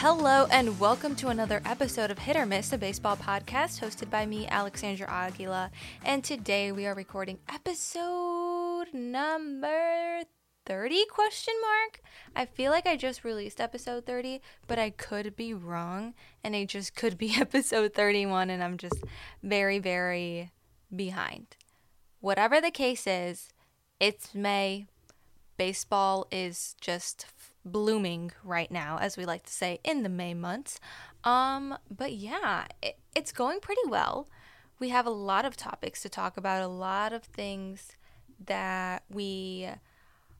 Hello, and welcome to another episode of Hit or Miss, a baseball podcast hosted by me, Alexandra Aguila. And today we are recording episode number 30 question mark? I feel like i just released episode 30 but i could be wrong and it just could be episode 31 and i'm just very very behind. Whatever the case is it's may. Baseball is just blooming right now as we like to say in the may months um but yeah it, it's going pretty well we have a lot of topics to talk about a lot of things that we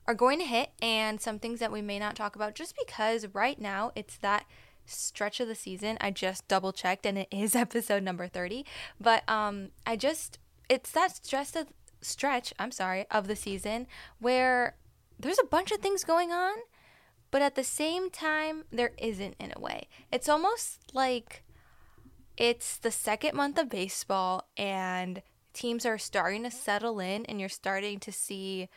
are going to hit and some things that we may not talk about just because right now it's that stretch of the season. I just double checked and it is episode number 30. But um I just it's that stretch of stretch, I'm sorry, of the season where there's a bunch of things going on, but at the same time there isn't in a way. It's almost like it's the second month of baseball and teams are starting to settle in and you're starting to see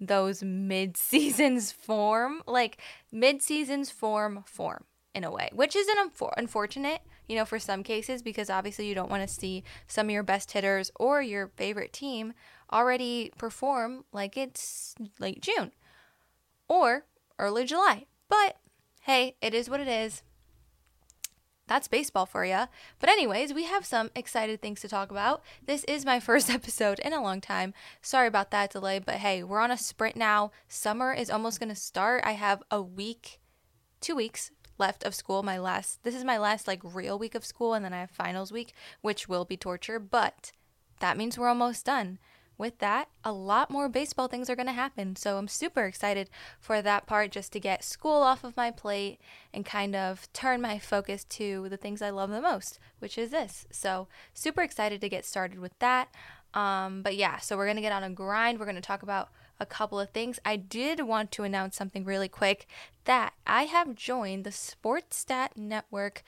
those mid seasons form, like mid seasons form form in a way, which is an unfor- unfortunate, you know, for some cases because obviously you don't want to see some of your best hitters or your favorite team already perform like it's late June or early July. But hey, it is what it is that's baseball for you. But, anyways, we have some excited things to talk about. This is my first episode in a long time. Sorry about that delay, but hey, we're on a sprint now. Summer is almost going to start. I have a week, two weeks left of school. My last, this is my last like real week of school, and then I have finals week, which will be torture, but that means we're almost done with that, a lot more baseball things are going to happen. So I'm super excited for that part just to get school off of my plate and kind of turn my focus to the things I love the most, which is this. So super excited to get started with that. Um, but yeah, so we're going to get on a grind. We're going to talk about a couple of things. I did want to announce something really quick that I have joined the Sportstat Network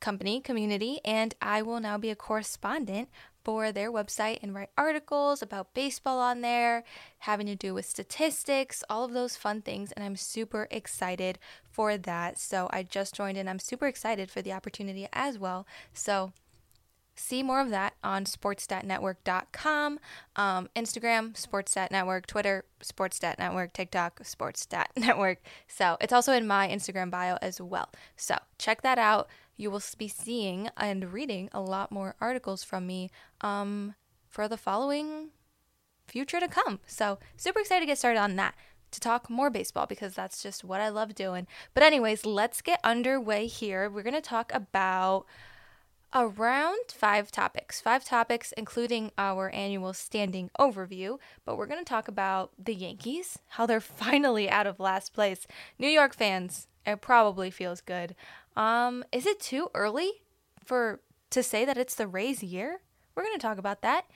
company community and I will now be a correspondent for their website and write articles about baseball on there, having to do with statistics, all of those fun things. And I'm super excited for that. So I just joined and I'm super excited for the opportunity as well. So see more of that on sportstatnetwork.com, um, Instagram, Sportstat Network, Twitter, Sportstat Network, TikTok, Sportstat Network. So it's also in my Instagram bio as well. So check that out you will be seeing and reading a lot more articles from me um, for the following future to come. So, super excited to get started on that to talk more baseball because that's just what I love doing. But, anyways, let's get underway here. We're going to talk about around five topics, five topics, including our annual standing overview. But we're going to talk about the Yankees, how they're finally out of last place. New York fans, it probably feels good. Um, is it too early for to say that it's the Rays' year? We're going to talk about that.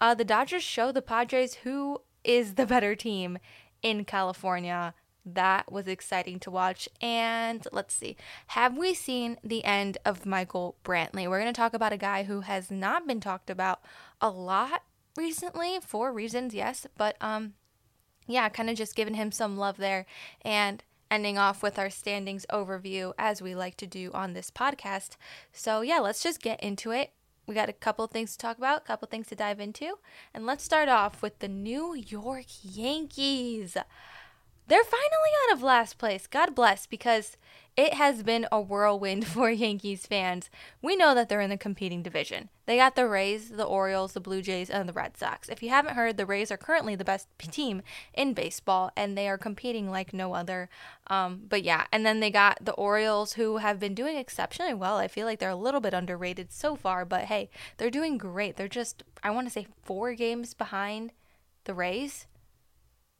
Uh, the Dodgers show the Padres who is the better team in California. That was exciting to watch. And let's see, have we seen the end of Michael Brantley? We're going to talk about a guy who has not been talked about a lot recently for reasons, yes, but um, yeah, kind of just giving him some love there. And ending off with our standings overview as we like to do on this podcast. So, yeah, let's just get into it. We got a couple things to talk about, a couple things to dive into. And let's start off with the New York Yankees. They're finally out of last place. God bless, because it has been a whirlwind for Yankees fans. We know that they're in the competing division. They got the Rays, the Orioles, the Blue Jays, and the Red Sox. If you haven't heard, the Rays are currently the best team in baseball, and they are competing like no other. Um, but yeah, and then they got the Orioles, who have been doing exceptionally well. I feel like they're a little bit underrated so far, but hey, they're doing great. They're just, I want to say, four games behind the Rays.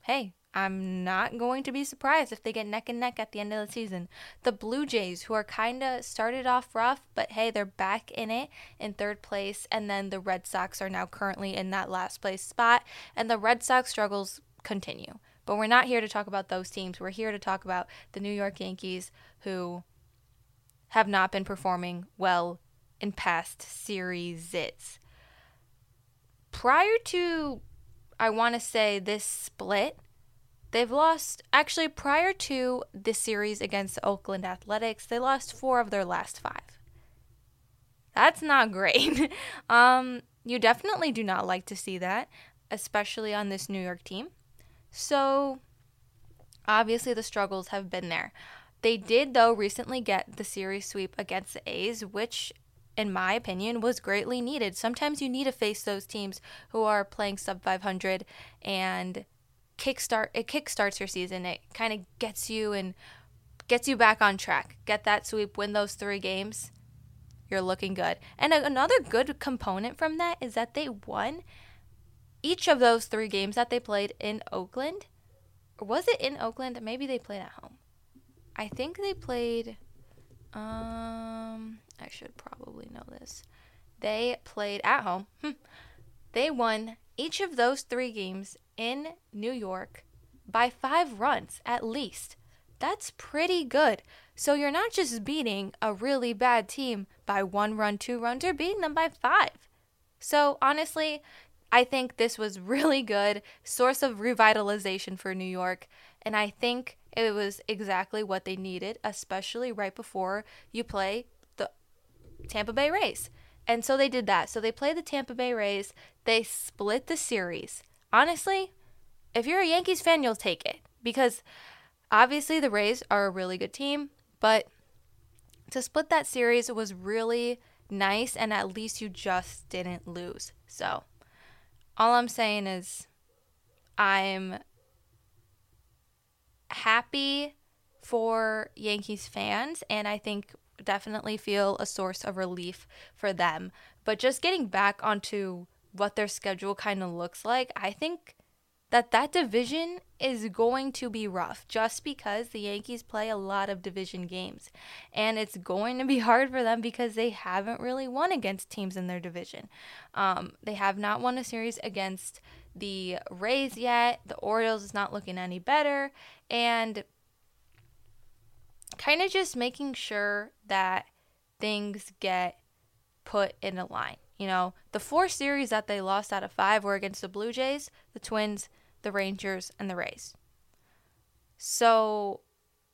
Hey, I'm not going to be surprised if they get neck and neck at the end of the season. The Blue Jays, who are kind of started off rough, but hey, they're back in it in third place. And then the Red Sox are now currently in that last place spot. And the Red Sox struggles continue. But we're not here to talk about those teams. We're here to talk about the New York Yankees, who have not been performing well in past series. Prior to, I want to say, this split, They've lost, actually, prior to this series against the Oakland Athletics, they lost four of their last five. That's not great. um, you definitely do not like to see that, especially on this New York team. So, obviously, the struggles have been there. They did, though, recently get the series sweep against the A's, which, in my opinion, was greatly needed. Sometimes you need to face those teams who are playing sub 500 and kickstart it kickstarts your season. It kind of gets you and gets you back on track. Get that sweep, win those 3 games. You're looking good. And another good component from that is that they won each of those 3 games that they played in Oakland. Or was it in Oakland? Maybe they played at home. I think they played um I should probably know this. They played at home. They won each of those 3 games in New York by 5 runs at least. That's pretty good. So you're not just beating a really bad team by 1 run, 2 runs, you're beating them by 5. So honestly, I think this was really good source of revitalization for New York and I think it was exactly what they needed, especially right before you play the Tampa Bay Rays. And so they did that. So they played the Tampa Bay Rays. They split the series. Honestly, if you're a Yankees fan, you'll take it because obviously the Rays are a really good team, but to split that series was really nice and at least you just didn't lose. So, all I'm saying is I'm happy for Yankees fans, and I think definitely feel a source of relief for them. But just getting back onto what their schedule kind of looks like, I think that that division is going to be rough just because the Yankees play a lot of division games. And it's going to be hard for them because they haven't really won against teams in their division. Um, they have not won a series against the Rays yet. The Orioles is not looking any better. And kind of just making sure that things get put in a line. You know, the four series that they lost out of five were against the Blue Jays, the Twins, the Rangers, and the Rays. So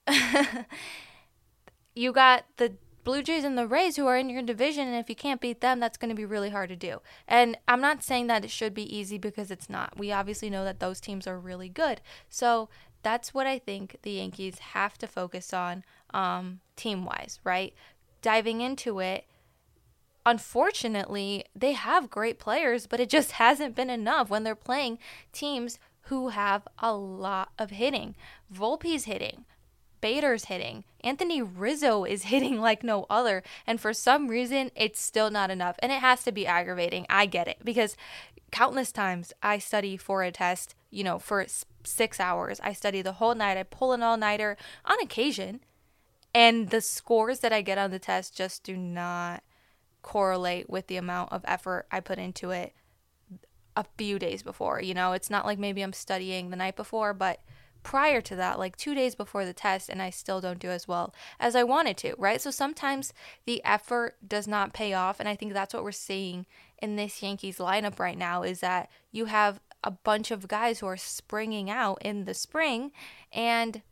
you got the Blue Jays and the Rays who are in your division, and if you can't beat them, that's going to be really hard to do. And I'm not saying that it should be easy because it's not. We obviously know that those teams are really good. So that's what I think the Yankees have to focus on um, team wise, right? Diving into it, unfortunately, they have great players, but it just hasn't been enough when they're playing teams who have a lot of hitting. Volpe's hitting. Bader's hitting. Anthony Rizzo is hitting like no other. And for some reason, it's still not enough. And it has to be aggravating. I get it. Because countless times I study for a test, you know, for six hours. I study the whole night. I pull an all nighter on occasion. And the scores that I get on the test just do not correlate with the amount of effort I put into it a few days before. You know, it's not like maybe I'm studying the night before, but prior to that, like two days before the test, and I still don't do as well as I wanted to, right? So sometimes the effort does not pay off. And I think that's what we're seeing in this Yankees lineup right now is that you have a bunch of guys who are springing out in the spring, and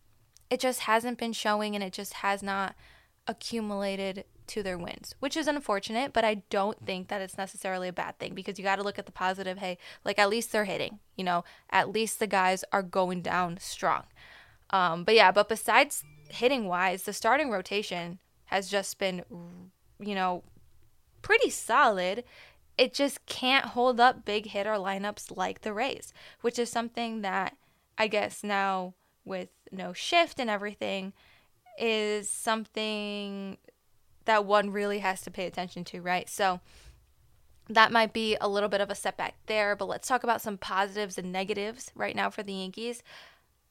it just hasn't been showing and it just has not accumulated to their wins, which is unfortunate, but I don't think that it's necessarily a bad thing because you got to look at the positive. Hey, like at least they're hitting, you know, at least the guys are going down strong. Um, but yeah, but besides hitting wise, the starting rotation has just been, you know, pretty solid. It just can't hold up big hitter lineups like the Rays, which is something that I guess now with no shift and everything is something that one really has to pay attention to, right? So that might be a little bit of a setback there, but let's talk about some positives and negatives right now for the Yankees.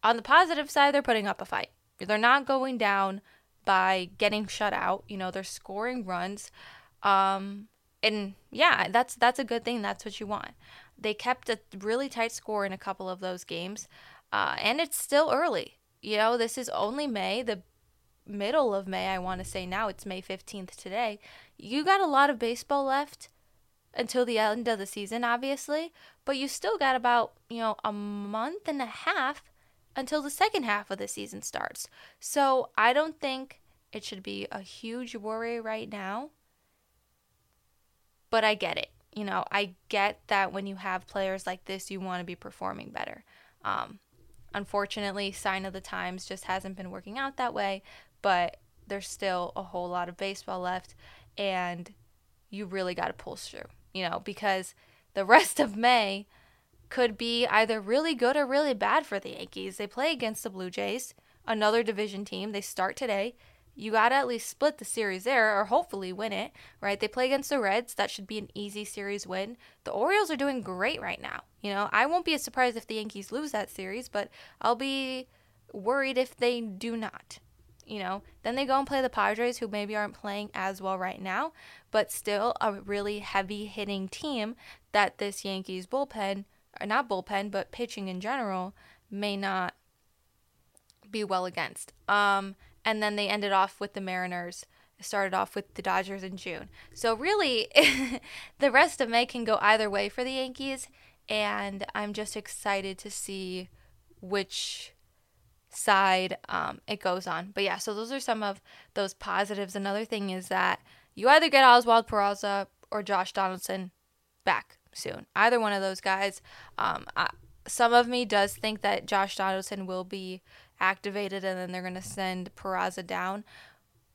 On the positive side, they're putting up a fight. They're not going down by getting shut out. You know, they're scoring runs. Um, and yeah, that's that's a good thing. That's what you want. They kept a really tight score in a couple of those games, uh, and it's still early. You know, this is only May. The middle of May, I want to say now it's May 15th today. You got a lot of baseball left until the end of the season, obviously, but you still got about, you know, a month and a half until the second half of the season starts. So I don't think it should be a huge worry right now. But I get it. You know, I get that when you have players like this, you want to be performing better. Um, unfortunately, sign of the times just hasn't been working out that way, but there's still a whole lot of baseball left, and you really got to pull through, you know, because the rest of May could be either really good or really bad for the Yankees. They play against the Blue Jays, another division team. They start today. You got to at least split the series there or hopefully win it, right? They play against the Reds. That should be an easy series win. The Orioles are doing great right now. You know, I won't be surprised if the Yankees lose that series, but I'll be worried if they do not. You know, then they go and play the Padres, who maybe aren't playing as well right now, but still a really heavy hitting team that this Yankees bullpen or not bullpen, but pitching in general, may not be well against. Um, and then they ended off with the Mariners. Started off with the Dodgers in June. So really, the rest of May can go either way for the Yankees, and I'm just excited to see which side um, it goes on. But yeah, so those are some of those positives. Another thing is that you either get Oswald Peraza or Josh Donaldson back soon. Either one of those guys. Um, I, some of me does think that Josh Donaldson will be activated and then they're going to send Peraza down.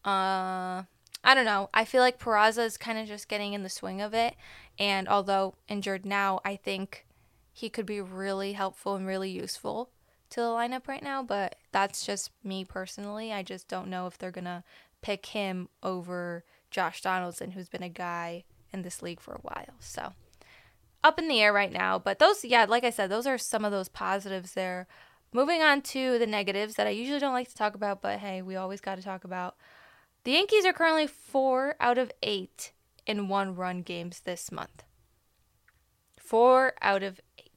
Uh, I don't know. I feel like Peraza is kind of just getting in the swing of it. And although injured now, I think he could be really helpful and really useful to the lineup right now. But that's just me personally. I just don't know if they're going to pick him over Josh Donaldson, who's been a guy in this league for a while. So up in the air right now. But those, yeah, like I said, those are some of those positives there. Moving on to the negatives that I usually don't like to talk about, but hey, we always got to talk about. The Yankees are currently four out of eight in one run games this month. Four out of eight.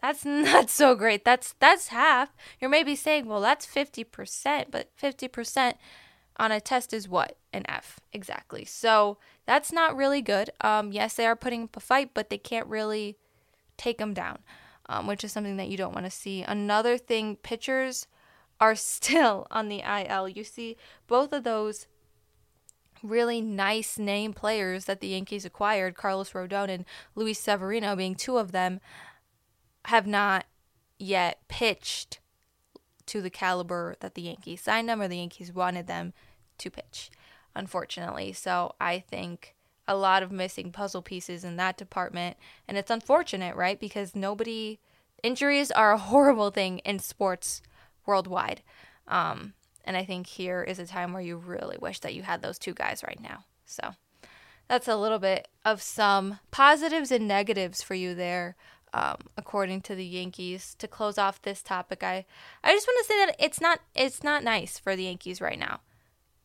That's not so great. That's that's half. You're maybe saying, well, that's 50%, but 50% on a test is what? An F. Exactly. So that's not really good. Um, yes, they are putting up a fight, but they can't really take them down, um, which is something that you don't want to see. Another thing, pitchers are still on the IL. You see both of those really nice name players that the Yankees acquired, Carlos Rodon and Luis Severino being two of them, have not yet pitched to the caliber that the Yankees signed them or the Yankees wanted them to pitch, unfortunately. So I think a lot of missing puzzle pieces in that department. And it's unfortunate, right? Because nobody, injuries are a horrible thing in sports worldwide. Um, and I think here is a time where you really wish that you had those two guys right now. So that's a little bit of some positives and negatives for you there. Um, according to the Yankees, to close off this topic, I, I just want to say that it's not it's not nice for the Yankees right now.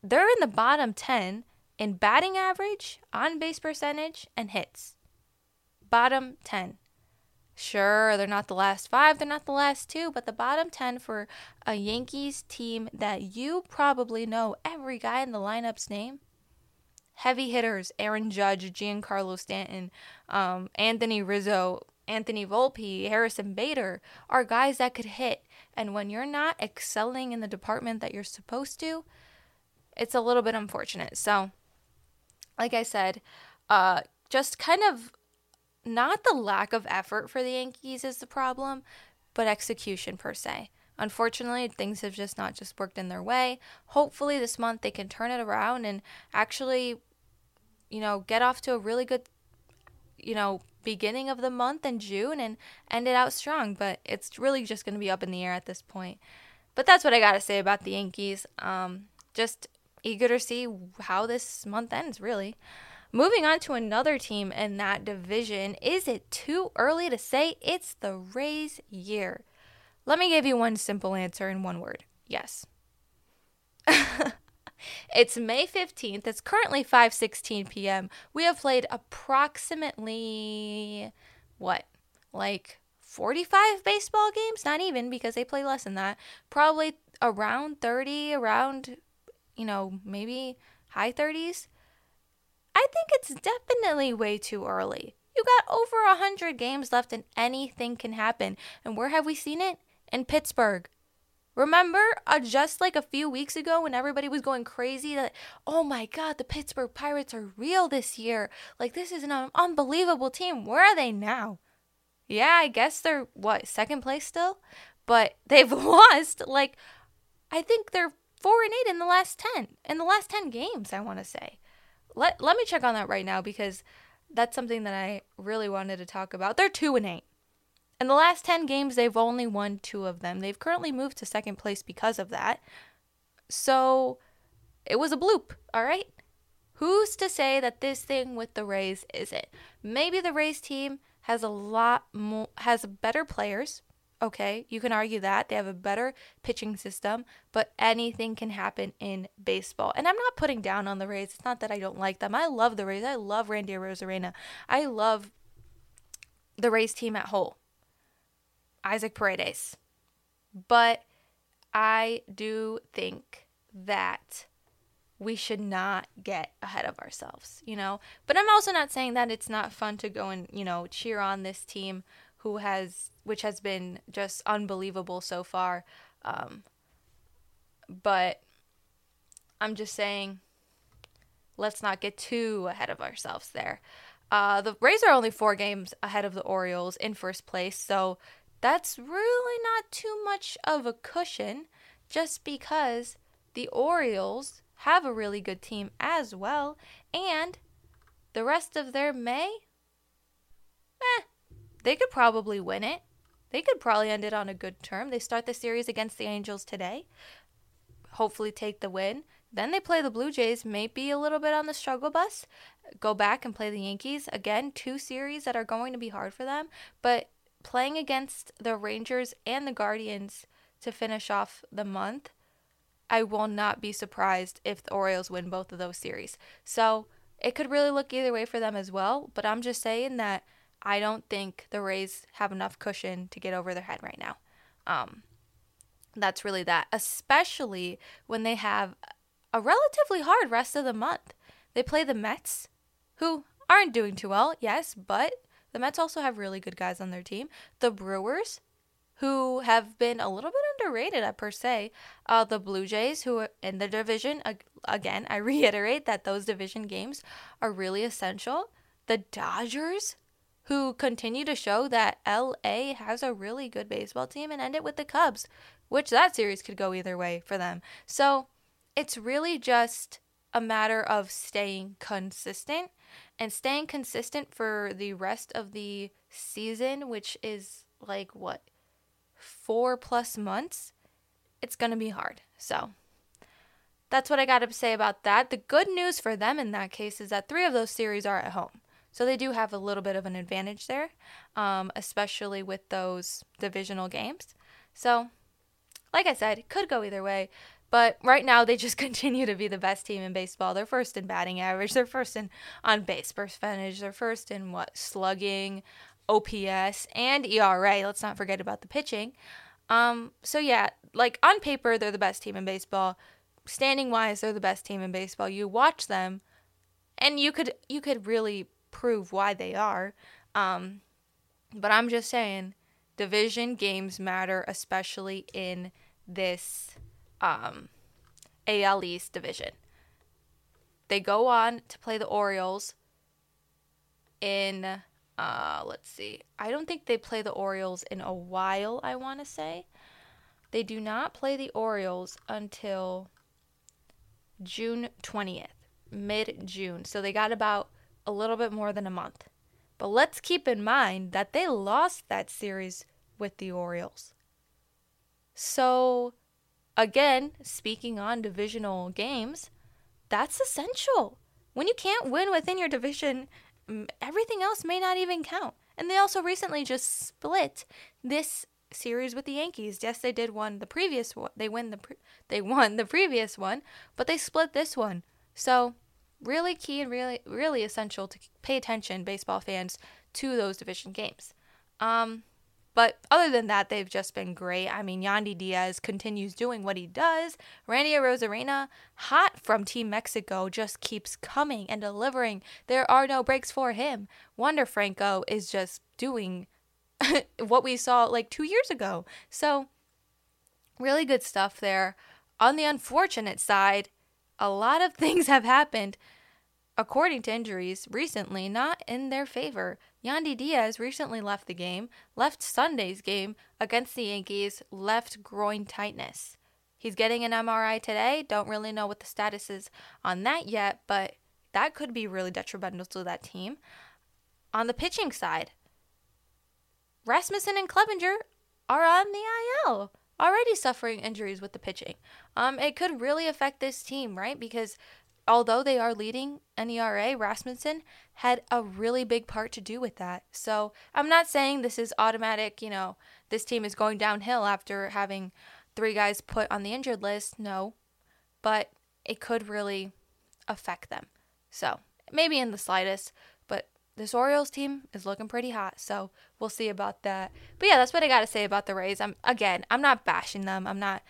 They're in the bottom 10 in batting average, on base percentage, and hits. Bottom 10. Sure, they're not the last five, they're not the last two, but the bottom 10 for a Yankees team that you probably know every guy in the lineup's name. Heavy hitters Aaron Judge, Giancarlo Stanton, um, Anthony Rizzo, Anthony Volpe, Harrison Bader are guys that could hit. And when you're not excelling in the department that you're supposed to, it's a little bit unfortunate. So, like I said, uh, just kind of not the lack of effort for the Yankees is the problem, but execution per se. Unfortunately, things have just not just worked in their way. Hopefully, this month they can turn it around and actually, you know, get off to a really good, you know, beginning of the month in June and ended out strong. But it's really just going to be up in the air at this point. But that's what I got to say about the Yankees. Um, just eager to see how this month ends, really. Moving on to another team in that division, is it too early to say it's the Rays' year? Let me give you one simple answer in one word yes. it's May 15th. It's currently 5:16 p.m. We have played approximately what? Like 45 baseball games? Not even because they play less than that. Probably around 30, around you know, maybe high 30s, I think it's definitely way too early. You got over 100 games left and anything can happen. And where have we seen it? in Pittsburgh. Remember, uh, just like a few weeks ago when everybody was going crazy that, oh my God, the Pittsburgh Pirates are real this year. Like, this is an unbelievable team. Where are they now? Yeah, I guess they're, what, second place still? But they've lost, like, I think they're four and eight in the last 10, in the last 10 games, I want to say. Let, let me check on that right now because that's something that I really wanted to talk about. They're two and eight. In the last 10 games, they've only won two of them. They've currently moved to second place because of that. So it was a bloop, all right? Who's to say that this thing with the Rays isn't? Maybe the Rays team has a lot more, has better players. Okay, you can argue that. They have a better pitching system, but anything can happen in baseball. And I'm not putting down on the Rays. It's not that I don't like them. I love the Rays. I love Randy Arozarena. I love the Rays team at whole. Isaac Paredes. But I do think that we should not get ahead of ourselves, you know? But I'm also not saying that it's not fun to go and, you know, cheer on this team who has, which has been just unbelievable so far. Um, but I'm just saying, let's not get too ahead of ourselves there. Uh, the Rays are only four games ahead of the Orioles in first place, so that's really not too much of a cushion just because the Orioles have a really good team as well, and the rest of their May, eh, they could probably win it. They could probably end it on a good term. They start the series against the Angels today, hopefully take the win. Then they play the Blue Jays, maybe a little bit on the struggle bus. Go back and play the Yankees. Again, two series that are going to be hard for them, but playing against the Rangers and the Guardians to finish off the month, I will not be surprised if the Orioles win both of those series. So it could really look either way for them as well. But I'm just saying that I don't think the Rays have enough cushion to get over their head right now. Um, that's really that, especially when they have a relatively hard rest of the month. They play the Mets, who aren't doing too well, yes, but the Mets also have really good guys on their team. The Brewers, who have been a little bit underrated at per se. Uh, the Blue Jays, who are in the division, again, I reiterate that those division games are really essential. The Dodgers, who continue to show that LA has a really good baseball team, and end it with the Cubs, which that series could go either way for them. So it's really just a matter of staying consistent and staying consistent for the rest of the season, which is like what, four plus months, it's going to be hard. So that's what I got to say about that. The good news for them in that case is that three of those series are at home. So they do have a little bit of an advantage there, um, especially with those divisional games. So, like I said, it could go either way. But right now, they just continue to be the best team in baseball. They're first in batting average. They're first in on base percentage. They're first in what slugging, OPS, and ERA. Let's not forget about the pitching. Um, so yeah, like on paper, they're the best team in baseball. Standing wise, they're the best team in baseball. You watch them, and you could you could really prove why they are. Um, but I'm just saying, division games matter, especially in this um, AL East division. They go on to play the Orioles in uh, let's see. I don't think they play the Orioles in a while, I want to say. They do not play the Orioles until June 20th, mid June. So they got about a little bit more than a month. But let's keep in mind that they lost that series with the Orioles. So again, speaking on divisional games, that's essential. When you can't win within your division, everything else may not even count. And they also recently just split this series with the Yankees. Yes, they did one the previous one. They win the pre- they won the previous one, but they split this one. So, really key and really really essential to pay attention baseball fans to those division games. Um but other than that, they've just been great. I mean, Yandy Diaz continues doing what he does. Randy Arozarena, hot from Team Mexico, just keeps coming and delivering. There are no breaks for him. Wander Franco is just doing what we saw like two years ago. So really good stuff there. On the unfortunate side, a lot of things have happened according to injuries recently, not in their favor. Yandy Diaz recently left the game, left Sunday's game against the Yankees, left groin tightness. He's getting an MRI today. Don't really know what the status is on that yet, but that could be really detrimental to that team. On the pitching side, Rasmussen and Clevinger are on the IL, already suffering injuries with the pitching. Um, it could really affect this team, right? Because although they are leading in ERA, Rasmussen had a really big part to do with that. So I'm not saying this is automatic, you know, this team is going downhill after having three guys put on the injured list. No, but it could really affect them. So maybe in the slightest, but this Orioles team is looking pretty hot. So we'll see about that. But yeah, that's what I got to say about the Rays. I'm again, I'm not bashing them. I'm not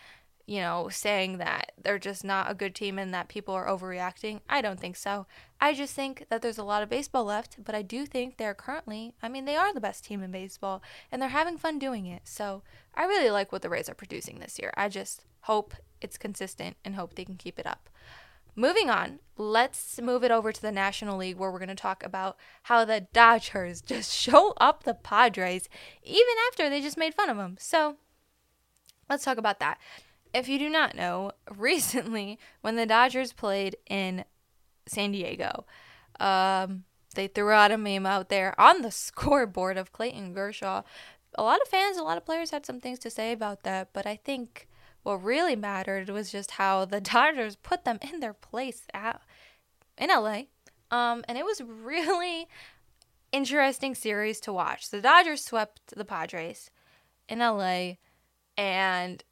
you know, saying that they're just not a good team and that people are overreacting. I don't think so. I just think that there's a lot of baseball left, but I do think they're currently, I mean, they are the best team in baseball and they're having fun doing it. So I really like what the Rays are producing this year. I just hope it's consistent and hope they can keep it up. Moving on, let's move it over to the National League where we're going to talk about how the Dodgers just show up the Padres even after they just made fun of them. So let's talk about that if you do not know, recently when the Dodgers played in San Diego, um, they threw out a meme out there on the scoreboard of Clayton Kershaw. A lot of fans, a lot of players had some things to say about that, but I think what really mattered was just how the Dodgers put them in their place at in LA. Um, and it was really interesting series to watch. The Dodgers swept the Padres in LA, and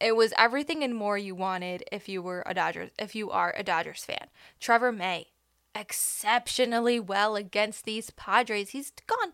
it was everything and more you wanted if you were a Dodgers if you are a Dodgers fan. Trevor May exceptionally well against these Padres. He's gone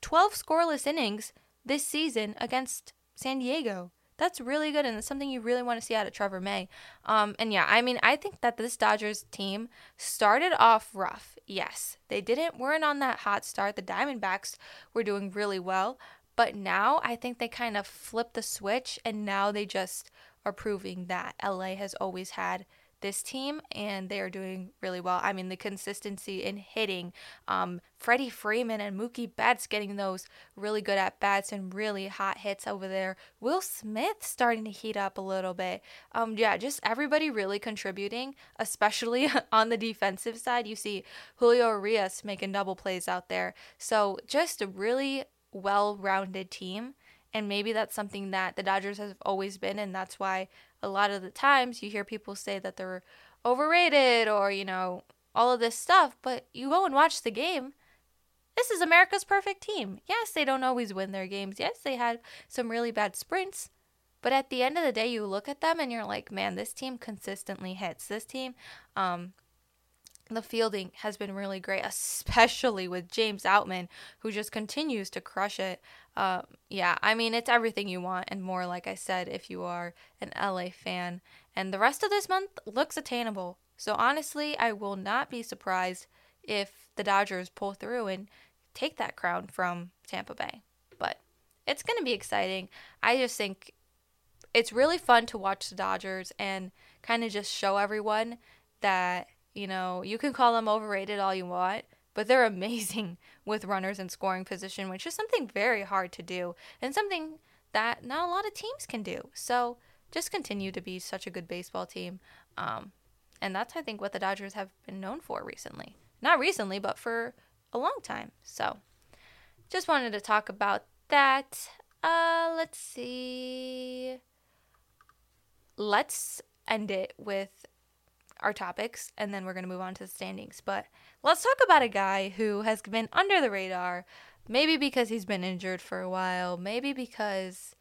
12 scoreless innings this season against San Diego. That's really good, and it's something you really want to see out of Trevor May. Um, and yeah, I mean, I think that this Dodgers team started off rough. Yes, they didn't weren't on that hot start. The Diamondbacks were doing really well, but now I think they kind of flipped the switch and now they just are proving that LA has always had this team and they are doing really well. I mean, the consistency in hitting, um, Freddie Freeman and Mookie Betts getting those really good at bats and really hot hits over there. Will Smith starting to heat up a little bit. Um, yeah, just everybody really contributing, especially on the defensive side. You see Julio Urias making double plays out there. So just a really well rounded team. And maybe that's something that the Dodgers have always been. And that's why a lot of the times you hear people say that they're overrated or, you know, all of this stuff. But you go and watch the game. This is America's perfect team. Yes, they don't always win their games. Yes, they had some really bad sprints. But at the end of the day, you look at them and you're like, man, this team consistently hits. This team um, the fielding has been really great, especially with James Outman, who just continues to crush it. Uh, yeah, I mean, it's everything you want and more, like I said, if you are an LA fan. And the rest of this month looks attainable. So honestly, I will not be surprised if the Dodgers pull through and take that crown from Tampa Bay. But it's going to be exciting. I just think it's really fun to watch the Dodgers and kind of just show everyone that you know, you can call them overrated all you want, but they're amazing with runners in scoring position, which is something very hard to do and something that not a lot of teams can do. So just continue to be such a good baseball team. Um, and that's, I think, what the Dodgers have been known for recently. Not recently, but for a long time. So just wanted to talk about that. Uh, let's see. Let's end it with our topics and then we're going to move on to the standings. But let's talk about a guy who has been under the radar, maybe because he's been injured for a while, maybe because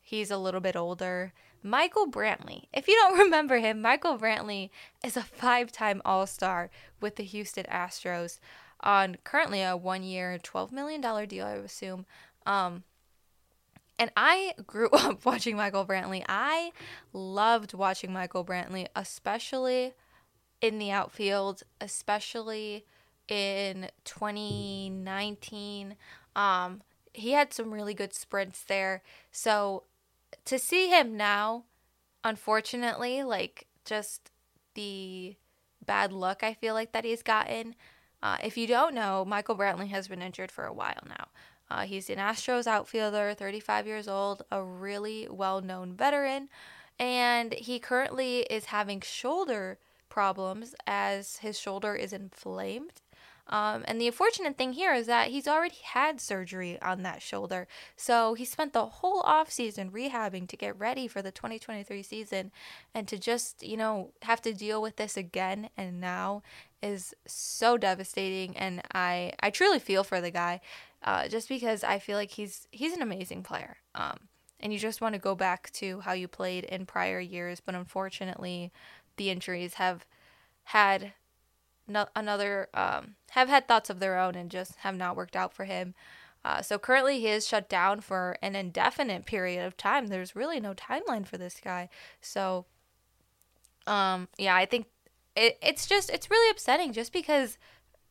he's a little bit older. Michael Brantley. If you don't remember him, Michael Brantley is a five time All Star with the Houston Astros on currently a one year, $12 million deal, I assume. Um, and I grew up watching Michael Brantley. I loved watching Michael Brantley, especially in the outfield, especially in 2019. Um, he had some really good sprints there. So to see him now, unfortunately, like just the bad luck I feel like that he's gotten. Uh, if you don't know, Michael Brantley has been injured for a while now. Uh, he's an Astros outfielder, 35 years old, a really well known veteran, and he currently is having shoulder problems as his shoulder is inflamed. Um, and the unfortunate thing here is that he's already had surgery on that shoulder. So he spent the whole offseason rehabbing to get ready for the 2023 season. And to just, you know, have to deal with this again and now is so devastating. And I, I truly feel for the guy uh, just because I feel like he's, he's an amazing player. Um, and you just want to go back to how you played in prior years. But unfortunately, the injuries have had no, another um, have had thoughts of their own and just have not worked out for him. Uh, so currently he is shut down for an indefinite period of time. There's really no timeline for this guy. So, um, yeah, I think it, it's just it's really upsetting just because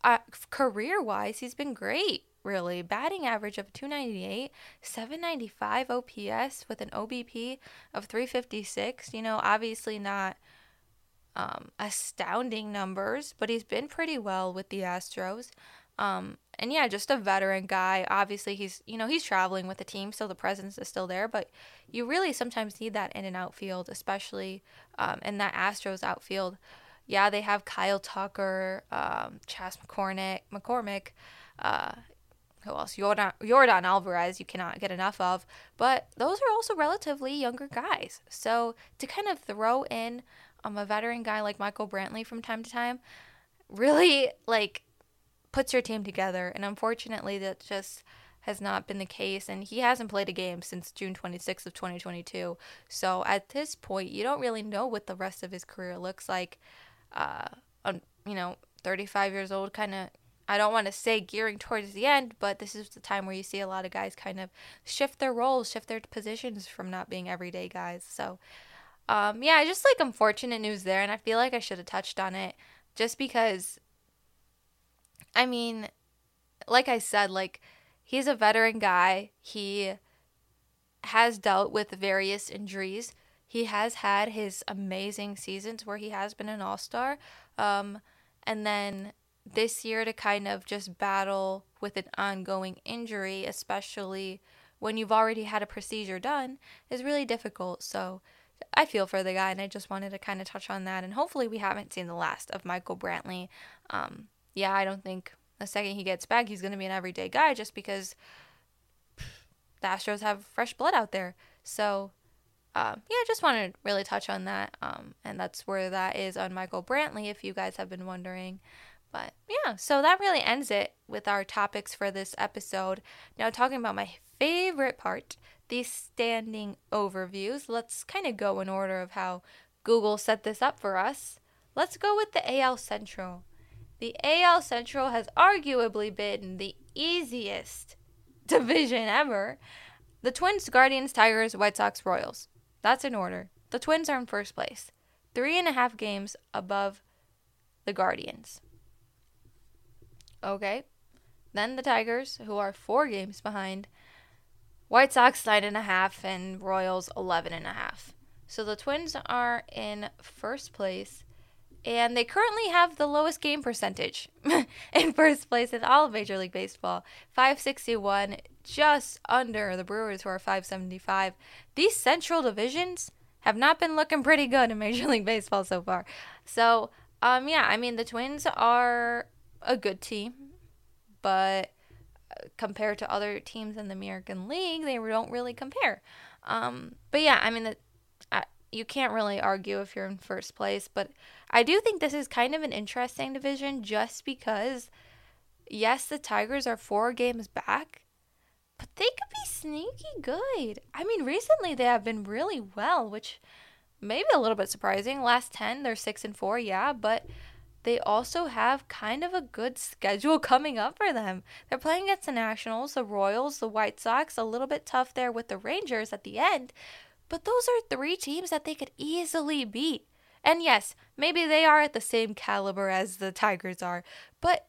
uh, career wise he's been great. Really, batting average of 298, 795 OPS with an OBP of 356. You know, obviously not um, astounding numbers, but he's been pretty well with the Astros. Um, and yeah, just a veteran guy. Obviously, he's you know he's traveling with the team, so the presence is still there. But you really sometimes need that in and outfield, especially um, in that Astros outfield. Yeah, they have Kyle Tucker, um, Chas McCormick, McCormick. Uh, who else? Jordan, Yordan Alvarez, you cannot get enough of. But those are also relatively younger guys. So to kind of throw in um, a veteran guy like Michael Brantley from time to time really like puts your team together. And unfortunately, that just has not been the case. And he hasn't played a game since June 26th of 2022. So at this point, you don't really know what the rest of his career looks like. Uh, you know, 35 years old, kind of. I don't want to say gearing towards the end, but this is the time where you see a lot of guys kind of shift their roles, shift their positions from not being everyday guys. So, um, yeah, just like unfortunate news there, and I feel like I should have touched on it just because. I mean, like I said, like he's a veteran guy. He has dealt with various injuries. He has had his amazing seasons where he has been an all star. Um, and then this year to kind of just battle with an ongoing injury, especially when you've already had a procedure done, is really difficult. So I feel for the guy, and I just wanted to kind of touch on that. And hopefully, we haven't seen the last of Michael Brantley. Um, yeah, I don't think the second he gets back, he's going to be an everyday guy just because the Astros have fresh blood out there. So, um, yeah, I just wanted to really touch on that. Um, and that's where that is on Michael Brantley, if you guys have been wondering. But yeah, so that really ends it with our topics for this episode. Now, talking about my favorite part these standing overviews. Let's kind of go in order of how Google set this up for us. Let's go with the AL Central. The AL Central has arguably been the easiest division ever. The Twins, Guardians, Tigers, White Sox, Royals. That's in order. The Twins are in first place, three and a half games above the Guardians. Okay. Then the Tigers, who are four games behind, White Sox nine and a half and Royals eleven and a half. So the Twins are in first place, and they currently have the lowest game percentage in first place in all of Major League Baseball, 561, just under the Brewers who are 575. These Central divisions have not been looking pretty good in Major League Baseball so far. So, um, yeah, I mean the Twins are a good team, but compared to other teams in the American League, they don't really compare. Um, but yeah, I mean, the, uh, you can't really argue if you're in first place. But I do think this is kind of an interesting division just because, yes, the Tigers are four games back, but they could be sneaky good. I mean, recently they have been really well, which maybe a little bit surprising. Last 10, they're 6 and 4, yeah, but they also have kind of a good schedule coming up for them. They're playing against the Nationals, the Royals, the White Sox, a little bit tough there with the Rangers at the end. But those are three teams that they could easily beat. And yes, maybe they are at the same caliber as the Tigers are, but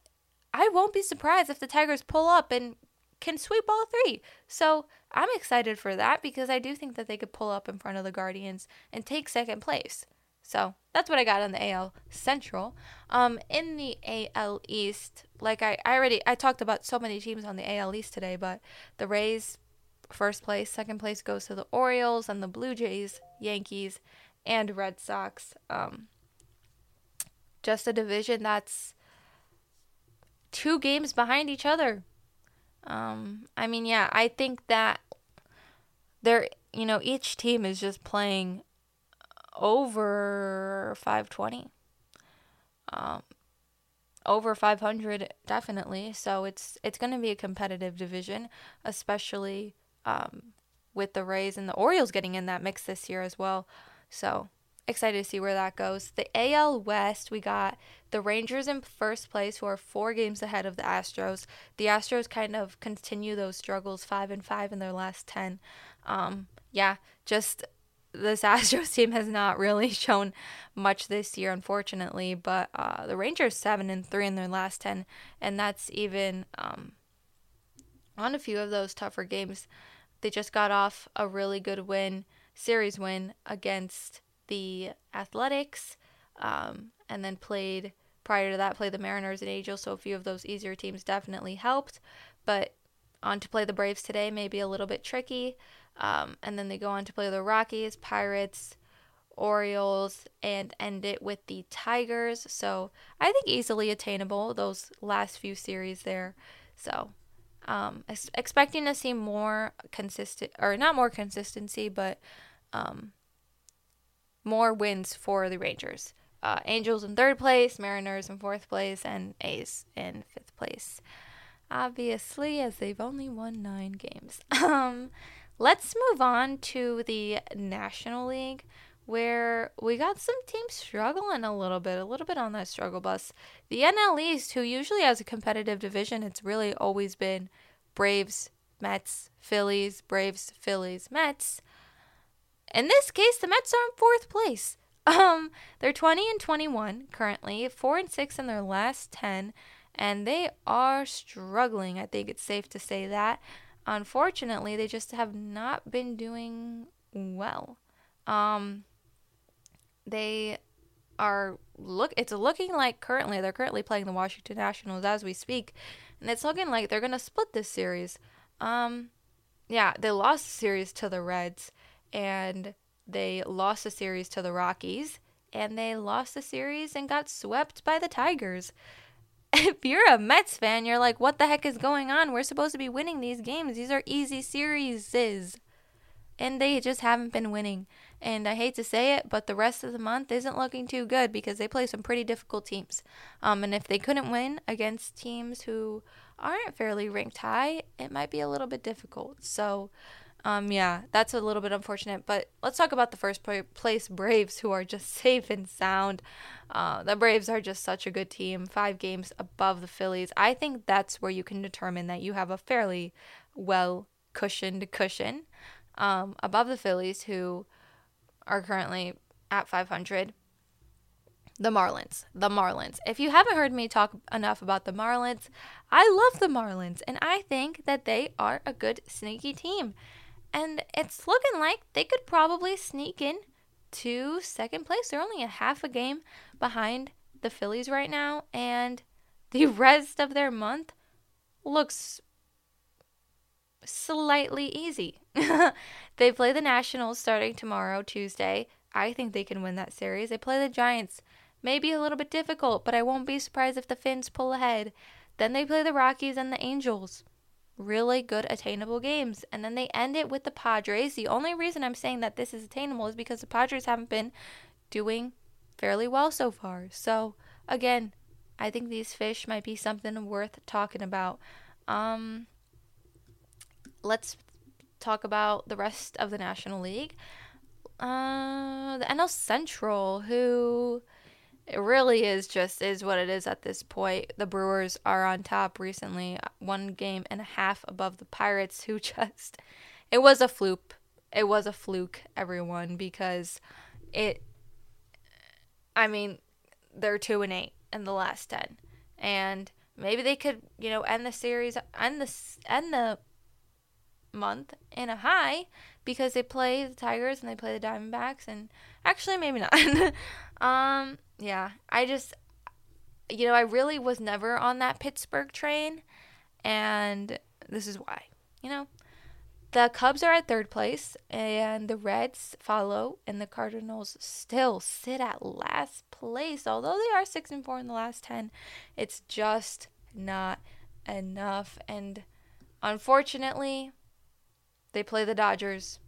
I won't be surprised if the Tigers pull up and can sweep all three. So I'm excited for that because I do think that they could pull up in front of the Guardians and take second place. So that's what I got on the AL Central. Um, in the AL East, like I, I already I talked about so many teams on the AL East today, but the Rays first place, second place goes to the Orioles and the Blue Jays, Yankees, and Red Sox. Um, just a division that's two games behind each other. Um, I mean, yeah, I think that they're, you know, each team is just playing over 520. Um, over 500 definitely. So it's it's going to be a competitive division, especially um, with the Rays and the Orioles getting in that mix this year as well. So excited to see where that goes. The AL West, we got the Rangers in first place, who are four games ahead of the Astros. The Astros kind of continue those struggles, five and five in their last ten. Um, yeah, just this Astros team has not really shown much this year, unfortunately. But uh, the Rangers seven and three in their last ten, and that's even um, on a few of those tougher games. They just got off a really good win, series win against the Athletics, um, and then played prior to that played the Mariners and Angels. So a few of those easier teams definitely helped, but on to play the Braves today may be a little bit tricky. Um, and then they go on to play the Rockies, Pirates, Orioles, and end it with the Tigers. So I think easily attainable those last few series there. So um, ex- expecting to see more consistent, or not more consistency, but um, more wins for the Rangers. Uh, Angels in third place, Mariners in fourth place, and A's in fifth place. Obviously, as they've only won nine games. um, let's move on to the National League, where we got some teams struggling a little bit, a little bit on that struggle bus. The NL East, who usually has a competitive division, it's really always been Braves, Mets, Phillies, Braves, Phillies, Mets. In this case, the Mets are in fourth place. Um, they're 20 and 21 currently, 4 and 6 in their last 10, and they are struggling. I think it's safe to say that. Unfortunately, they just have not been doing well. Um, they are look it's looking like currently they're currently playing the Washington Nationals as we speak, and it's looking like they're going to split this series. Um, yeah, they lost the series to the Reds and they lost the series to the Rockies, and they lost the series and got swept by the Tigers. If you're a Mets fan, you're like, what the heck is going on? We're supposed to be winning these games. These are easy series. And they just haven't been winning. And I hate to say it, but the rest of the month isn't looking too good because they play some pretty difficult teams. Um, and if they couldn't win against teams who aren't fairly ranked high, it might be a little bit difficult. So, um, yeah, that's a little bit unfortunate. But let's talk about the first place Braves, who are just safe and sound. Uh, the Braves are just such a good team, five games above the Phillies. I think that's where you can determine that you have a fairly well cushioned cushion um, above the Phillies, who are currently at 500. The Marlins. The Marlins. If you haven't heard me talk enough about the Marlins, I love the Marlins, and I think that they are a good sneaky team. And it's looking like they could probably sneak in to second place. They're only a half a game behind the Phillies right now, and the rest of their month looks slightly easy. they play the Nationals starting tomorrow, Tuesday. I think they can win that series. They play the Giants. Maybe a little bit difficult, but I won't be surprised if the Fins pull ahead. Then they play the Rockies and the Angels really good attainable games. And then they end it with the Padres. The only reason I'm saying that this is attainable is because the Padres haven't been doing fairly well so far. So, again, I think these fish might be something worth talking about. Um, let's talk about the rest of the National League. Uh, the NL Central, who it really is just is what it is at this point. The Brewers are on top recently, one game and a half above the Pirates, who just it was a fluke. It was a fluke, everyone, because it. I mean, they're two and eight in the last ten, and maybe they could, you know, end the series, end the end the month in a high because they play the Tigers and they play the Diamondbacks and actually maybe not. um yeah, I just you know, I really was never on that Pittsburgh train and this is why. You know, the Cubs are at third place and the Reds follow and the Cardinals still sit at last place. Although they are 6 and 4 in the last 10, it's just not enough and unfortunately they play the Dodgers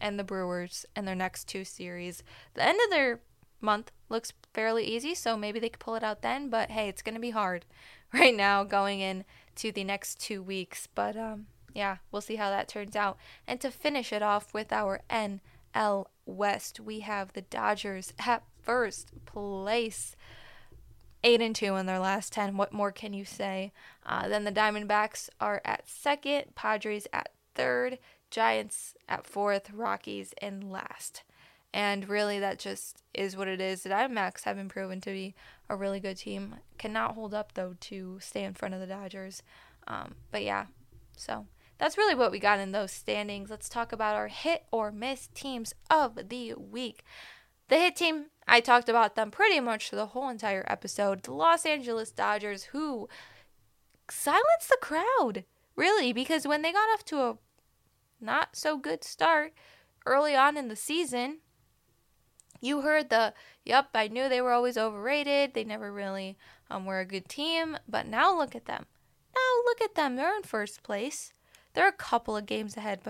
and the Brewers in their next two series. The end of their month looks fairly easy, so maybe they could pull it out then, but hey, it's going to be hard right now going in to the next 2 weeks. But um yeah, we'll see how that turns out. And to finish it off with our NL West, we have the Dodgers at first place. 8 and 2 in their last 10. What more can you say? Uh, then the Diamondbacks are at second, Padres at third, Giants at fourth, Rockies in last. And really, that just is what it is. The Diamondbacks have been proven to be a really good team. Cannot hold up, though, to stay in front of the Dodgers. Um, but yeah, so that's really what we got in those standings. Let's talk about our hit or miss teams of the week. The hit team, I talked about them pretty much the whole entire episode. The Los Angeles Dodgers, who silenced the crowd, really, because when they got off to a not so good start early on in the season. You heard the, yep, I knew they were always overrated. They never really um, were a good team. But now look at them. Now look at them. They're in first place. They're a couple of games ahead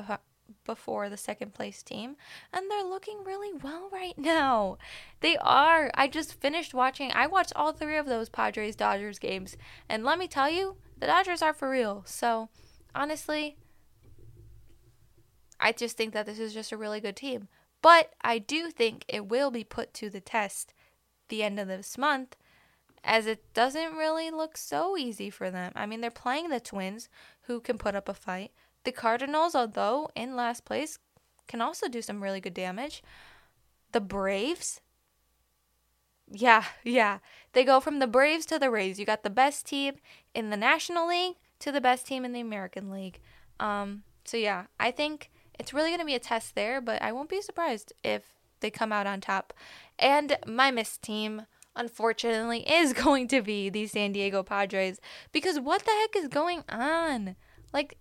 before the second place team, and they're looking really well right now. They are. I just finished watching, I watched all three of those Padres Dodgers games, and let me tell you, the Dodgers are for real. So, honestly, I just think that this is just a really good team. But I do think it will be put to the test the end of this month as it doesn't really look so easy for them. I mean, they're playing the Twins who can put up a fight. The Cardinals, although in last place, can also do some really good damage. The Braves, yeah, yeah. They go from the Braves to the Rays. You got the best team in the National League to the best team in the American League. Um, so yeah, I think it's really going to be a test there, but I won't be surprised if they come out on top. And my miss team, unfortunately, is going to be the San Diego Padres because what the heck is going on? Like,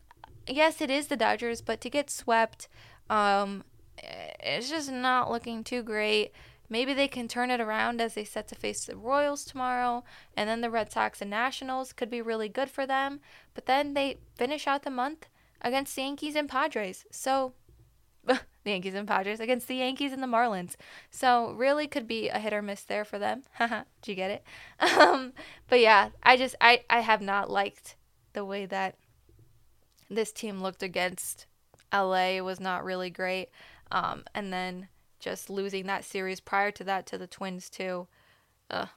yes, it is the Dodgers, but to get swept, um, it's just not looking too great. Maybe they can turn it around as they set to face the Royals tomorrow, and then the Red Sox and Nationals could be really good for them. But then they finish out the month against the Yankees and Padres. So the Yankees and Padres against the Yankees and the Marlins. So really could be a hit or miss there for them. Haha, did you get it? Um, but yeah, I just I I have not liked the way that this team looked against LA was not really great. Um, and then just losing that series prior to that to the Twins too. Uh,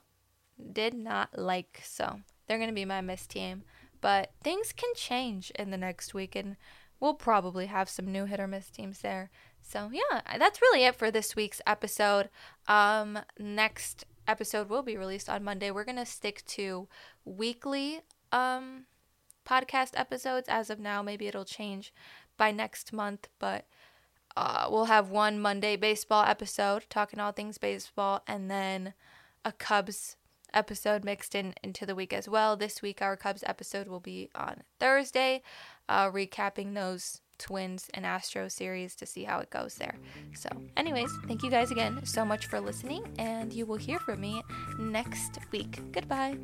did not like so. They're gonna be my miss team. But things can change in the next week, and we'll probably have some new hit or miss teams there. So yeah, that's really it for this week's episode. Um, next episode will be released on Monday. We're gonna stick to weekly um podcast episodes as of now. Maybe it'll change by next month, but uh, we'll have one Monday baseball episode talking all things baseball, and then a Cubs episode mixed in into the week as well. This week, our Cubs episode will be on Thursday, uh, recapping those Twins and Astro series to see how it goes there. So, anyways, thank you guys again so much for listening, and you will hear from me next week. Goodbye.